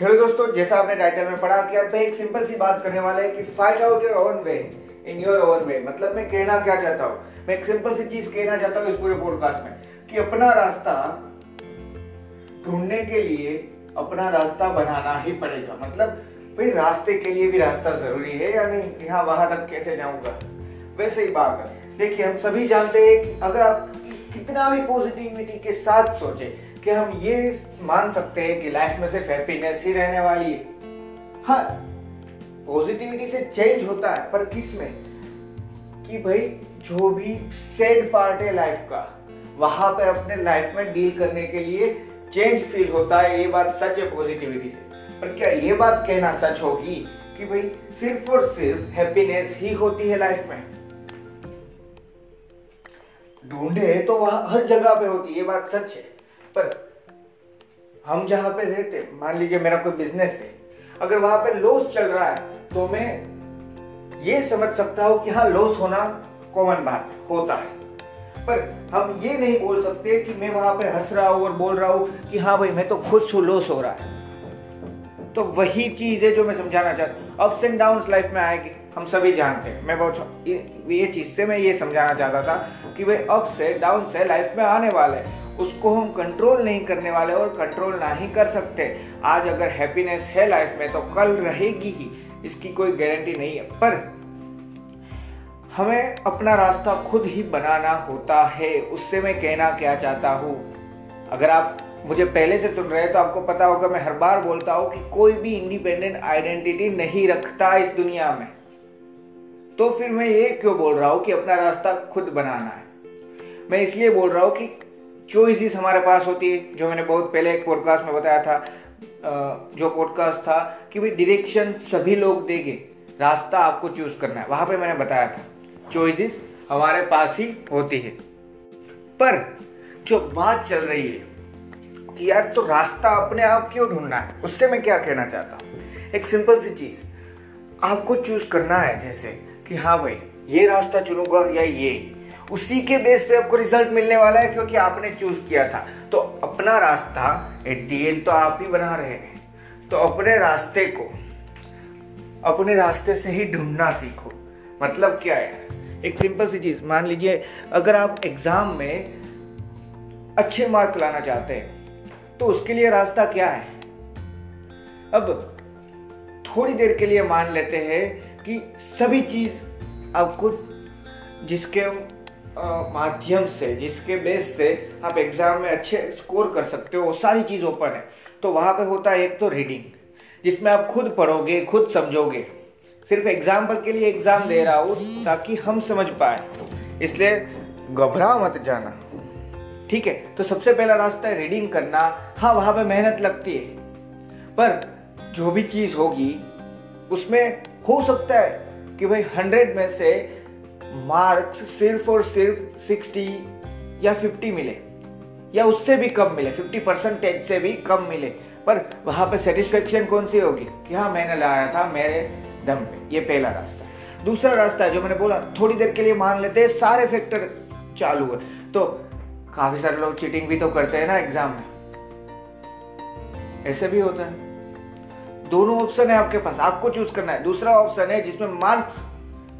Hello दोस्तों, जैसा आपने टाइटल में पढ़ा कि आप एक सिंपल सी बात करने वाले हैं कि find out your own way in your own way मतलब मैं कहना क्या चाहता हूँ? मैं एक सिंपल सी चीज़ कहना चाहता हूँ इस पूरे पॉडकास्ट में कि अपना रास्ता ढूँढने के लिए अपना रास्ता बनाना ही पड़ेगा। मतलब भाई रास्ते के लिए भी रास्ता ज़रूरी है या नहीं? यहाँ वहाँ तक कैसे जाऊँगा? वैसे ही बात देखिए, हम सभी जानते हैं कि अगर आप कितना भी पॉजिटिविटी के साथ सोचे कि हम ये मान सकते हैं कि लाइफ में सिर्फ़ हैप्पीनेस ही रहने वाली है। हाँ पॉजिटिविटी से चेंज होता है, पर किसमें कि भाई, जो भी सैड पार्ट है लाइफ का, वहाँ पर अपने लाइफ में डील करने के लिए चेंज फील होता है, ये बात सच है पॉजिटिविटी से। पर क्या ये बात कहना सच होगी कि भाई, सिर्फ़ और सिर्फ़ हैप्पीनेस ही होती है लाइफ में? ढूंढे तो वह हर जगह पे होती है, ये बात सच है। पर हम जहाँ पे रहते, मान लीजिए मेरा कोई बिज़नेस है, अगर वहाँ पे लॉस चल रहा है तो मैं ये समझ सकता हूँ कि हाँ लॉस होना कॉमन बात है, होता है। पर हम ये नहीं बोल सकते कि मैं वहाँ पे हंस रहा हूँ और बोल रहा हूँ कि हाँ भाई, मैं तो खुश हूँ लॉस हो रहा है। तो वही चीज़ है जो मैं समझाना चाहता हूँ। अप्स एंड डाउन लाइफ में आएगी। हम सभी जानते हैं। मैं बहुत ये चीज़ से मैं ये समझाना चाहता था कि भाई अप्स से डाउन से लाइफ में आने वाले उसको हम कंट्रोल नहीं करने वाले और कंट्रोल ना ही कर सकते। आज अगर हैप्पीनेस है लाइफ में तो कल रहेगी ही। इसकी कोई गारंटी नहीं है। पर हमें अपना रास्ता खुद ही बनाना होता है। उससे मैं कहना क्या चाहता हूँ? अगर आप मुझे पहले से सुन रहे हैं तो आपको पता होगा, मैं हर बार बोलता हूँ कि कोई भी इंडिपेंडेंट आइडेंटिटी नहीं रखता इस दुनिया में। तो फिर मैं ये क्यों बोल रहा हूँ कि अपना रास्ता खुद बनाना है? मैं इसलिए बोल रहा हूँ कि चॉइसिस हमारे पास होती है, जो मैंने बहुत पहले एक पॉडकास्ट में बताया था जो पॉडकास्ट था कि भाई डायरेक्शन सभी लोग देंगे, रास्ता आपको चूज़ करना है। वहाँ पे मैंने बताया था, चॉइसिस हमारे पास ही होती है। पर जो बात चल रही है कि यार तो रास्ता अपने आप क्यों ढूंढना है? उससे मैं क्या कहना चाहता हूँ? एक सिंपल सी चीज़, आपको चूज़ करना है जैसे कि हाँ भाई, ये रास्ता चुनूँगा या ये? उसी के बेस पे आपको रिज़ल्ट मिलने वाला है क्योंकि आपने चूज़ किया था। तो अपना रास्ता एट दी एंड तो आप ही बना रहे हैं। तो अपने रास्ते को, अपने रास्ते से ही ढूंढना सीखो। मतलब क्या है? एक सिंपल सी चीज़, मान लीजिए, अगर आप एग्ज़ाम में अच्छे मार्क लाना चाहते हैं तो उसके लिए रास्ता क्या है? अब, थोड़ी देर के लिए मान लेते हैं कि सभी चीज़ आपको जिसके माध्यम से, जिसके बेस से आप एग्ज़ाम में अच्छे स्कोर कर सकते हो, वो सारी चीज़ ओपन है। तो वहाँ पे होता है एक तो रीडिंग जिसमें आप खुद पढ़ोगे, खुद समझोगे। सिर्फ़ एग्ज़ाम्पल के लिए एग्ज़ाम दे रहा हूँ, ताकि हम समझ पाए। इसलिए घबरा मत जाना। ठीक है? तो सबसे पहला रास्ता है रीडिंग करना। हाँ वहाँ पे मेहनत लगती है। पर जो भी चीज़ होगी, उसमें हो सकता है कि भाई हंड्रेड में से मार्क्स सिर्फ़ और सिर्फ़ सिक्सटी या फिफ्टी मिले, या उससे भी कम मिले, फिफ्टी परसेंटेज से भी कम मिले। पर वहाँ पे सेटिस्फेक्शन कौन सी होगी? कि हाँ मैंने लाया था मेरे दम पे, ये पहला रास्ता। दूसरा रास्ता है जो मैंने बोला, थोड़ी देर के लिए मान लेते हैं सारे फैक्टर चालू है तो काफ़ी सारे लोग चीटिंग भी तो करते हैं ना एग्ज़ाम में। ऐसे भी होता है। दोनों ऑप्शन है आपके पास, आपको चूज़ करना है। दूसरा ऑप्शन है जिसमें मार्क्स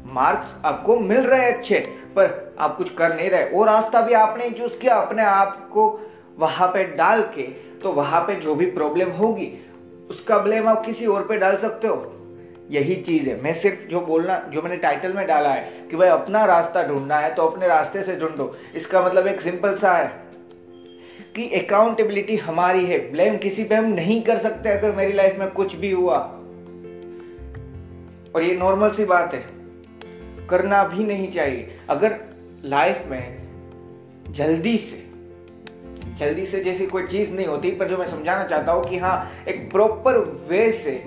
मार्क्स आपको मिल रहे हैं अच्छे, पर आप कुछ कर नहीं रहे। वो रास्ता भी आपने चूज़ किया, अपने आप को वहाँ पे डाल के तो वहाँ पे जो भी प्रॉब्लम होगी, उसका ब्लेम आप किसी और पे डाल सकते हो। यही चीज़ है। मैं सिर्फ़ जो बोलना, जो मैंने टाइटल में डाला है कि भाई अपना रास्ता ढूंढना है तो अपने रास्ते से ढूंढो। इसका मतलब एक सिंपल सा है। कि अकाउंटेबिलिटी हमारी है। ब्लेम किसी पे हम नहीं कर सकते अगर मेरी लाइफ में कुछ भी हुआ। और ये नॉर्मल सी बात है। करना भी नहीं चाहिए। अगर लाइफ में जल्दी से जल्दी से जैसी कोई चीज़ नहीं होती, पर जो मैं समझाना चाहता हूँ कि हाँ एक प्रॉपर वे से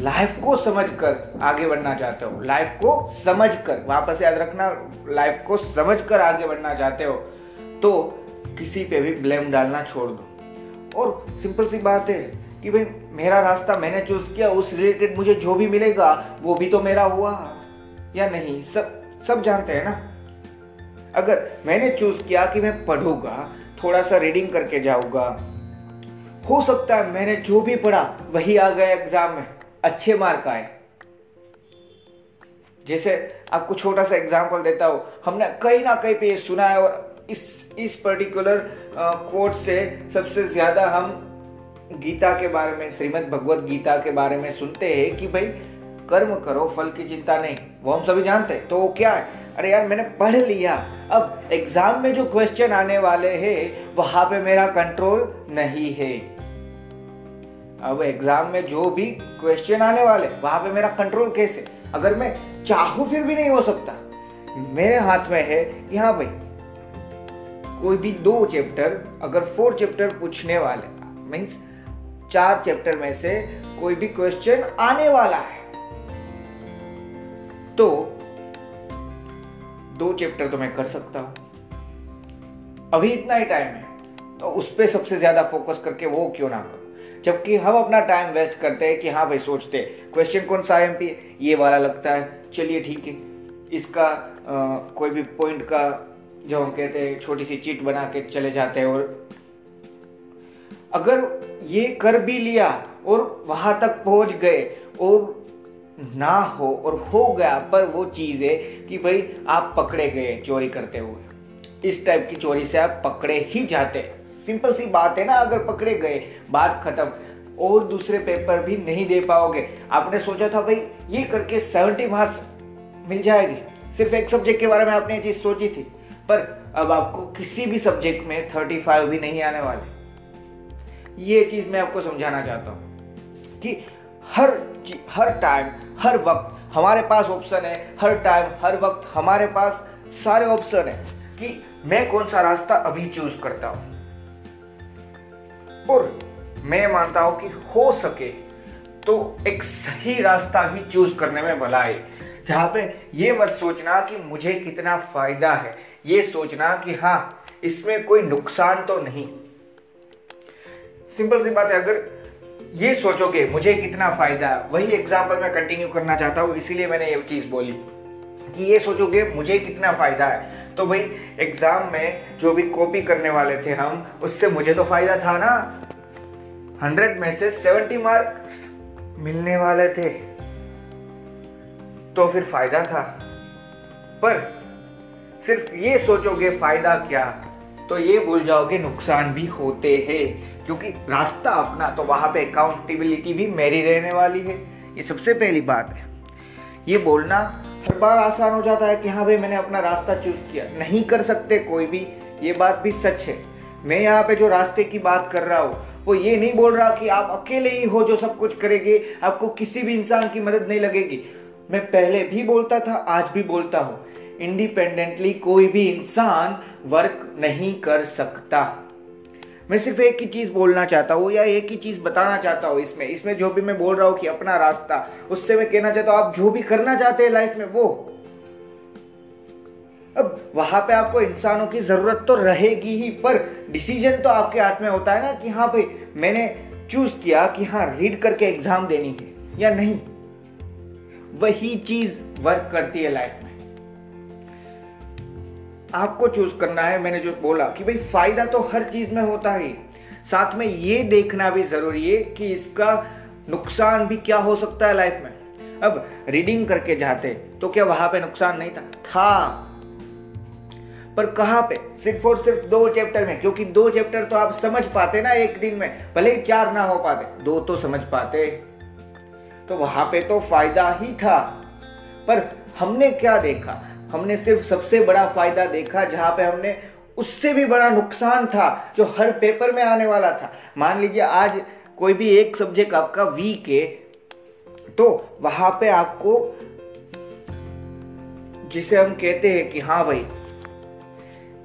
लाइफ को समझकर आगे बढ़ना चाहते हो। लाइफ को समझकर, वापस याद रखना लाइफ को समझकर आगे बढ़ना चाहते हो। तो किसी पे भी ब्लेम डालना छोड़ दो। और सिंपल सी बात है कि भाई, मेरा रास्ता मैंने चूज़ किया, उस रिलेटेड मुझे जो भी मिलेगा, वो भी तो मेरा हुआ। या नहीं, सब सब जानते हैं ना? अगर मैंने चूज़ किया कि मैं पढ़ूँगा थोड़ा सा रीडिंग करके जाऊँगा, हो सकता है मैंने जो भी पढ़ा, वही आ गया एग्ज़ाम में, अच्छे मार्क आए। जैसे आपको छोटा सा एग्ज़ाम्पल देता हूँ, हमने कहीं ना कहीं पे सुना है और इस इस पर्टिकुलर कोट से सबसे ज़्यादा हम गीता के बारे में, श्रीमद भगवत गीता के बारे में सुनते हैं कि भाई, कर्म करो, फल की चिंता नहीं। वो हम सभी जानते हैं तो वो क्या है? अरे यार, मैंने पढ़ लिया। अब एग्ज़ाम में जो क्वेश्चन आने वाले हैं, वहाँ पे मेरा कंट्रोल नहीं है। अब एग्ज़ाम में जो भी क्वेश्चन आने वाले, वहाँ पे मेरा कंट्रोल कैसे? अगर मैं चाहूँ फिर भी नहीं हो सकता। मेरे हाथ में है कि हाँ भाई कोई भी दो चैप्टर अगर फोर चैप्टर पूछने वाले मीन्स चार चैप्टर में से कोई भी क्वेश्चन आने वाला है। तो दो चैप्टर तो मैं कर सकता हूँ। अभी इतना ही टाइम है तो उस पर सबसे ज़्यादा फोकस करके वो क्यों ना करो? जबकि हम अपना टाइम वेस्ट करते हैं कि हाँ भाई सोचते क्वेश्चन कौन सा एम ये वाला लगता है। चलिए ठीक है इसका आ, कोई भी पॉइंट का जो हम कहते हैं, छोटी सी चीट बना के चले जाते हैं और अगर ये कर भी लिया और वहाँ तक पहुँच गए और ना हो और हो गया, पर वो चीज़ है कि भाई आप पकड़े गए चोरी करते हुए। इस टाइप की चोरी से आप पकड़े ही जाते। सिंपल सी बात है ना, अगर पकड़े गए, बात खत्म। और दूसरे पेपर भी नहीं दे पाओगे। आपने सोचा था भाई, ये करके सेवेंटी मार्क्स मिल जाएगी। सिर्फ़ एक सब्जेक्ट के बारे में आपने ये चीज़ सोची थी। पर अब आपको किसी भी सब्जेक्ट में थर्टी फाइव भी नहीं आने वाले। ये चीज़ मैं आपको समझाना चाहता हूँ कि हर हर टाइम हर वक्त हमारे पास ऑप्शन है, हर टाइम हर वक्त हमारे पास सारे ऑप्शन है कि मैं कौन सा रास्ता अभी चूज़ करता हूँ। और मैं मानता हूँ कि हो सके तो एक सही रास्ता ही चूज़ करने में भलाई जहाँ पे ये मत सोचना कि मुझे कितना फ़ायदा है, ये सोचना कि हाँ इसमें कोई नुकसान तो नहीं। सिंपल सी बात है, अगर ये सोचोगे, मुझे कितना फ़ायदा है, वही एग्ज़ाम्पल मैं कंटिन्यू करना चाहता हूँ, इसीलिए मैंने ये चीज़ बोली कि ये सोचोगे, मुझे कितना फ़ायदा है। तो भाई एग्ज़ाम में जो भी कॉपी करने वाले थे हम, उससे मुझे तो फ़ायदा था ना। हंड्रेड में से सेवेंटी मार्क्स मिलने वाले थे। तो फिर फ़ायदा था। पर सिर्फ़ ये सोचोगे फ़ायदा क्या तो ये भूल जाओगे नुकसान भी होते हैं, क्योंकि रास्ता अपना तो वहाँ पे अकाउंटेबिलिटी भी मेरी रहने वाली है। ये सबसे पहली बात है। ये बोलना हर बार आसान हो जाता है कि हाँ भाई, मैंने अपना रास्ता चूज़ किया। नहीं कर सकते कोई भी, ये बात भी सच है। मैं यहाँ पे जो रास्ते की बात कर रहा हूँ, वो ये नहीं बोल रहा कि आप अकेले ही हो जो सब कुछ करेंगे, आपको किसी भी इंसान की मदद नहीं लगेगी। मैं पहले भी बोलता था, आज भी बोलता हूँ। इंडिपेंडेंटली कोई भी इंसान वर्क नहीं कर सकता। मैं सिर्फ़ एक ही चीज़ बोलना चाहता हूँ या एक ही चीज़ बताना चाहता हूँ इसमें। इसमें जो भी मैं बोल रहा हूँ कि अपना रास्ता, उससे मैं कहना चाहता हूँ, आप जो भी करना चाहते हैं लाइफ में, वो। अब वहाँ पे आपको इंसानों की ज़रूरत तो रहेगी ही, पर डिसीज़न तो आपके हाथ में होता है ना कि हाँ भाई, मैंने चूज़ किया कि हाँ रीड करके एग्ज़ाम देनी है या नहीं। वही चीज़ वर्क करती है लाइफ में। आपको चूज़ करना है, मैंने जो बोला कि भाई फ़ायदा तो हर चीज़ में होता ही। साथ में ये देखना भी ज़रूरी है कि इसका नुकसान भी क्या हो सकता है लाइफ में। अब रीडिंग करके जाते तो क्या वहाँ पे नुकसान नहीं था? था। पर कहाँ पे? सिर्फ़ और सिर्फ़ दो चैप्टर में, क्योंकि दो चैप्टर तो आप समझ पाते ना एक दिन में, भले ही चार ना हो पाते। दो तो समझ पाते। तो वहाँ पे तो फ़ायदा ही था। पर हमने क्या देखा? हमने सिर्फ़ सबसे बड़ा फ़ायदा देखा जहाँ पे हमने उससे भी बड़ा नुकसान था, जो हर पेपर में आने वाला था। मान लीजिए आज कोई भी एक सब्जेक्ट आपका वीक है तो वहाँ पे आपको जिसे हम कहते हैं कि हाँ भाई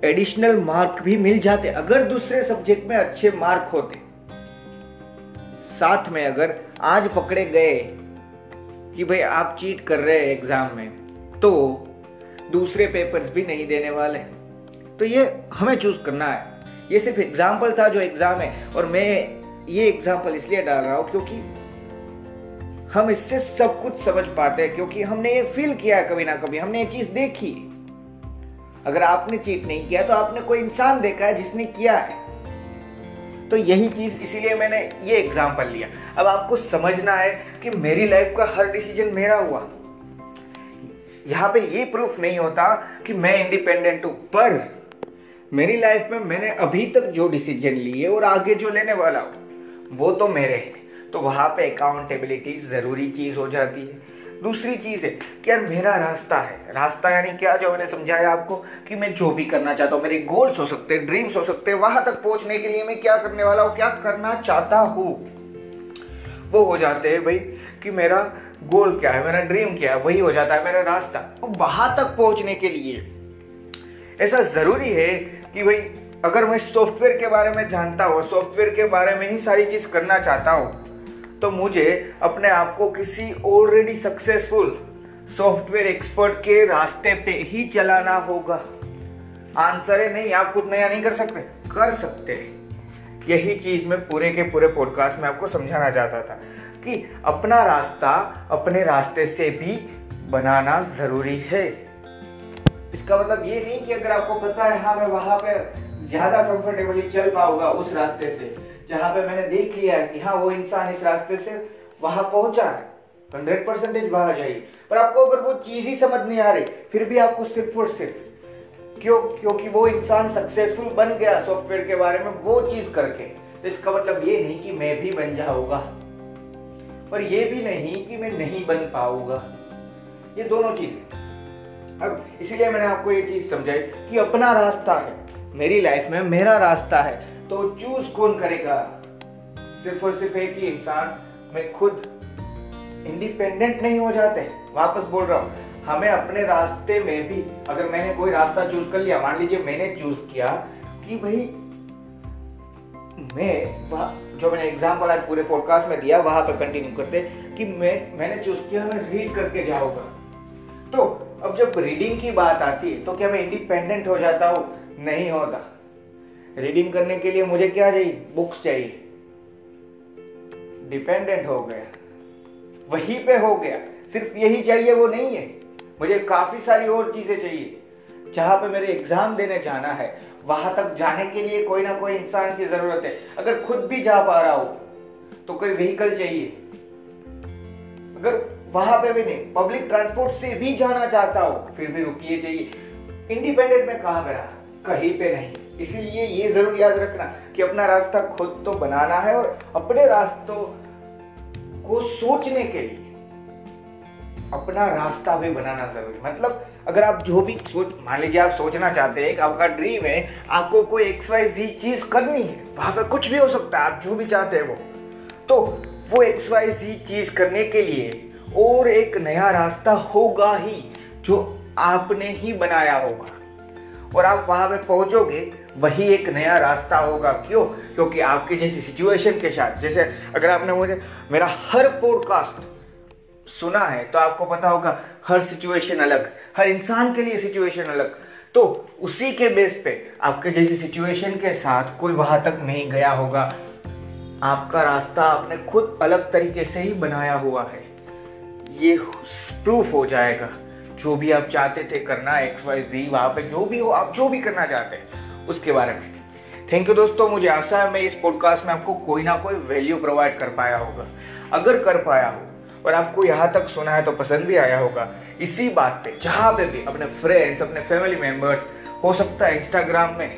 एडिशनल मार्क भी मिल जाते। अगर दूसरे सब्जेक्ट में अच्छे मार्क होते, साथ में अगर आज पकड़े गए कि भाई आप चीट कर रहे हैं एग्ज़ाम में तो दूसरे पेपर्स भी नहीं देने वाले तो ये हमें चूज़ करना है। ये सिर्फ़ एग्ज़ाम्पल था जो एग्ज़ाम है और मैं ये एग्ज़ाम्पल इसलिए डाल रहा हूँ क्योंकि हम इससे सब कुछ समझ पाते हैं क्योंकि हमने ये फील किया कभी ना कभी, हमने ये चीज़ देखी। अगर आपने चीट नहीं किया तो आपने कोई इंसान देखा है जिसने किया है। तो यही चीज़ इसीलिए मैंने ये एग्ज़ाम्पल लिया। अब आपको समझना है कि मेरी लाइफ का हर डिसीज़न मेरा हुआ। यहाँ पे ये प्रूफ नहीं होता कि मैं इंडिपेंडेंट हूँ, पर मेरी लाइफ में मैंने अभी तक जो डिसीज़न लिए और आगे जो लेने वाला हूँ, वो तो मेरे हैं। तो वहाँ पे अकाउंटेबिलिटी ज़रूरी चीज़ हो जाती है। दूसरी चीज़ है कि यार मेरा रास्ता है। रास्ता यानी क्या? जो मैंने समझाया आपको कि मैं जो भी करना चाहता हूँ, मेरे गोल्स हो सकते हैं ड्रीम्स हो सकते हैं, वहाँ तक पहुँचने के लिए मैं क्या करने वाला हूँ, क्या करना चाहता हूँ? वो हो जाते हैं भाई कि मेरा गोल क्या है, मेरा ड्रीम क्या है, वही हो जाता है मेरा रास्ता। वहाँ तक पहुँचने के लिए ऐसा ज़रूरी है कि भाई अगर मैं सॉफ्टवेयर के बारे में जानता हूँ सॉफ्टवेयर के बारे में ही सारी चीज़ करना चाहता हूँ तो मुझे अपने आप को किसी ऑलरेडी सक्सेसफुल सॉफ्टवेयर एक्सपर्ट के रास्ते पे ही चलाना होगा। आंसर है, नहीं, आप कुछ नया नहीं कर सकते। कर सकते यही चीज़ मैं पूरे के पूरे पॉडकास्ट में आपको समझाना चाहता था कि अपना रास्ता अपने रास्ते से भी बनाना ज़रूरी है। इसका मतलब ये नहीं कि अगर आपको पता है हाँ मैं वहाँ पे ज़्यादा कंफर्टेबली चल पाऊँगा उस रास्ते से। जहाँ पे मैंने देख लिया है कि हाँ वो इंसान इस रास्ते से वहाँ पहुँचा है। हंड्रेड परसेंटेज वहाँ जाइए पर आपको अगर वो चीज़ ही समझ नहीं आ रही, फिर भी आपको सिर्फ़ और सिर्फ़ क्यों, क्योंकि वो इंसान सक्सेसफुल बन गया सॉफ्टवेयर के बारे में, वो चीज़ करके। तो इसका मतलब ये नहीं कि मैं भी बन जाऊँगा। और ये भी नहीं कि मैं नहीं बन पाऊँगा। ये दोनों चीज़ें। अब इसीलिए मैंने आपको ये चीज़ समझाई कि अपना रास्ता है। मेरी लाइफ में मेरा रास्ता है। तो चूज़ कौन करेगा? सिर्फ़ और सिर्फ़ एक ही इंसान। मैं खुद इंडिपेंडेंट नहीं हो जाते। वापस बोल रहा हूँ, हमें अपने रास्ते में भी, अगर मैंने कोई रास्ता चूज़ कर लिया, मान लीजिए मैंने चूज़ किया कि भाई, मैं जो मैंने एग्ज़ाम्पल आज पूरे पॉडकास्ट में दिया, वहाँ पर कंटिन्यू करते कि मैं, मैंने चूज़ किया, मैं रीड करके जाऊँगा। तो अब जब रीडिंग की बात आती है तो क्या मैं इंडिपेंडेंट हो जाता हूँ? नहीं होता। रीडिंग करने के लिए मुझे क्या चाहिए? बुक्स चाहिए। डिपेंडेंट हो गया। वहीं पे हो गया। सिर्फ़ यही चाहिए, वो नहीं है। मुझे काफ़ी सारी और चीज़ें चाहिए। जहाँ पे मेरे एग्ज़ाम देने जाना है, वहाँ तक जाने के लिए कोई ना कोई इंसान की ज़रूरत है। अगर खुद भी जा पा रहा हो तो कोई व्हीकल चाहिए। अगर वहाँ पे भी नहीं पब्लिक ट्रांसपोर्ट से भी जाना चाहता हो, फिर भी रुकिए चाहिए। इंडिपेंडेंट में कहा मेरा कहीं पे नहीं। इसीलिए ये ज़रूर याद रखना कि अपना रास्ता खुद तो बनाना है और अपने रास्तों को सोचने के लिए अपना रास्ता भी बनाना ज़रूरी मतलब अगर आप जो भी सोच, मान लीजिए आप सोचना चाहते हैं आपका ड्रीम है, आपको कोई एक्स वाई जी चीज़ करनी है, वहाँ पर कुछ भी हो सकता है, आप जो भी चाहते हैं वो। तो वो एक्स वाई जी चीज़ करने के लिए और एक नया रास्ता होगा ही, जो आपने ही बनाया होगा। और आप वहाँ पे पहुंचोगे, वही एक नया रास्ता होगा। क्यों? क्योंकि आपकी जैसी सिचुएशन के साथ, जैसे अगर आपने मुझे, मेरा हर पॉडकास्ट सुना है तो आपको पता होगा, हर सिचुएशन अलग, हर इंसान के लिए सिचुएशन अलग। तो उसी के बेस पे आपके जैसी सिचुएशन के साथ कोई वहाँ तक नहीं गया होगा। आपका रास्ता आपने खुद अलग तरीके से ही बनाया हुआ है। ये प्रूफ हो जाएगा। जो भी आप चाहते थे करना एक्स वाई जी वहाँ पे जो भी हो, आप जो भी करना चाहते हैं, उसके बारे में। थैंक यू दोस्तों, मुझे आशा है मैं इस पॉडकास्ट में आपको कोई ना कोई वैल्यू प्रोवाइड कर पाया होगा। अगर कर पाया हो, और आपको यहाँ तक सुना है तो पसंद भी आया होगा, इसी बात पे, जहाँ पे भी अपने फ्रेंड्स अपने फैमिली मेंबर्स हो सकता है इंस्टाग्राम में,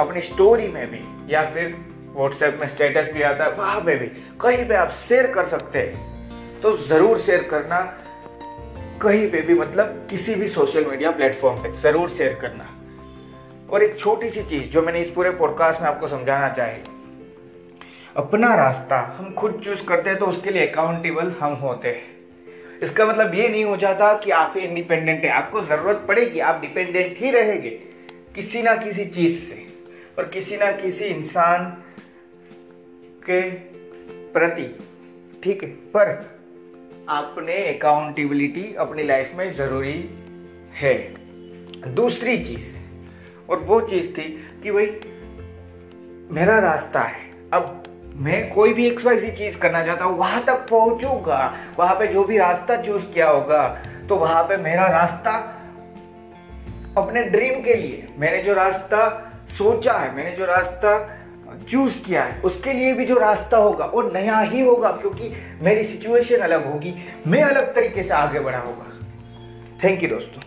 अपनी स्टोरी में भी, या फिर व्हाट्सएप में स्टेटस भी आता है, वहाँ पे भी कहीं पे आप शेयर कर सकते हैं। तो ज़रूर शेयर करना कहीं पे भी मतलब किसी भी सोशल मीडिया प्लेटफॉर्म पे ज़रूर शेयर करना। और एक छोटी सी चीज़ जो मैंने इस पूरे पॉडकास्ट में आपको समझाना चाहे। अपना रास्ता हम खुद चूज़ करते हैं तो उसके लिए अकाउंटेबल हम होते हैं। इसका मतलब ये नहीं हो जाता कि आप ही इंडिपेंडेंट है। आपको ज़रूरत पड़ेगी, आप डिपेंडेंट ही रहेंगे किसी ना किसी चीज़ से। और किसी ना किसी इंसान के प्रति, ठीक है? पर आपने अकाउंटेबिलिटी अपनी लाइफ में ज़रूरी है। दूसरी चीज़, और वो चीज़ थी कि भाई, मेरा रास्ता है। अब मैं कोई भी एक्स वाई सी चीज़ करना चाहता हूँ, वहाँ तक पहुंचूँगा। वहाँ पे जो भी रास्ता चूज़ किया होगा तो वहाँ पे मेरा रास्ता अपने ड्रीम के लिए। मैंने जो रास्ता सोचा है, मैंने जो रास्ता चूज़ किया है, उसके लिए भी जो रास्ता होगा, वो नया ही होगा, क्योंकि मेरी सिचुएशन अलग होगी, मैं अलग तरीके से आगे बढ़ा होगा। थैंक यू दोस्तों।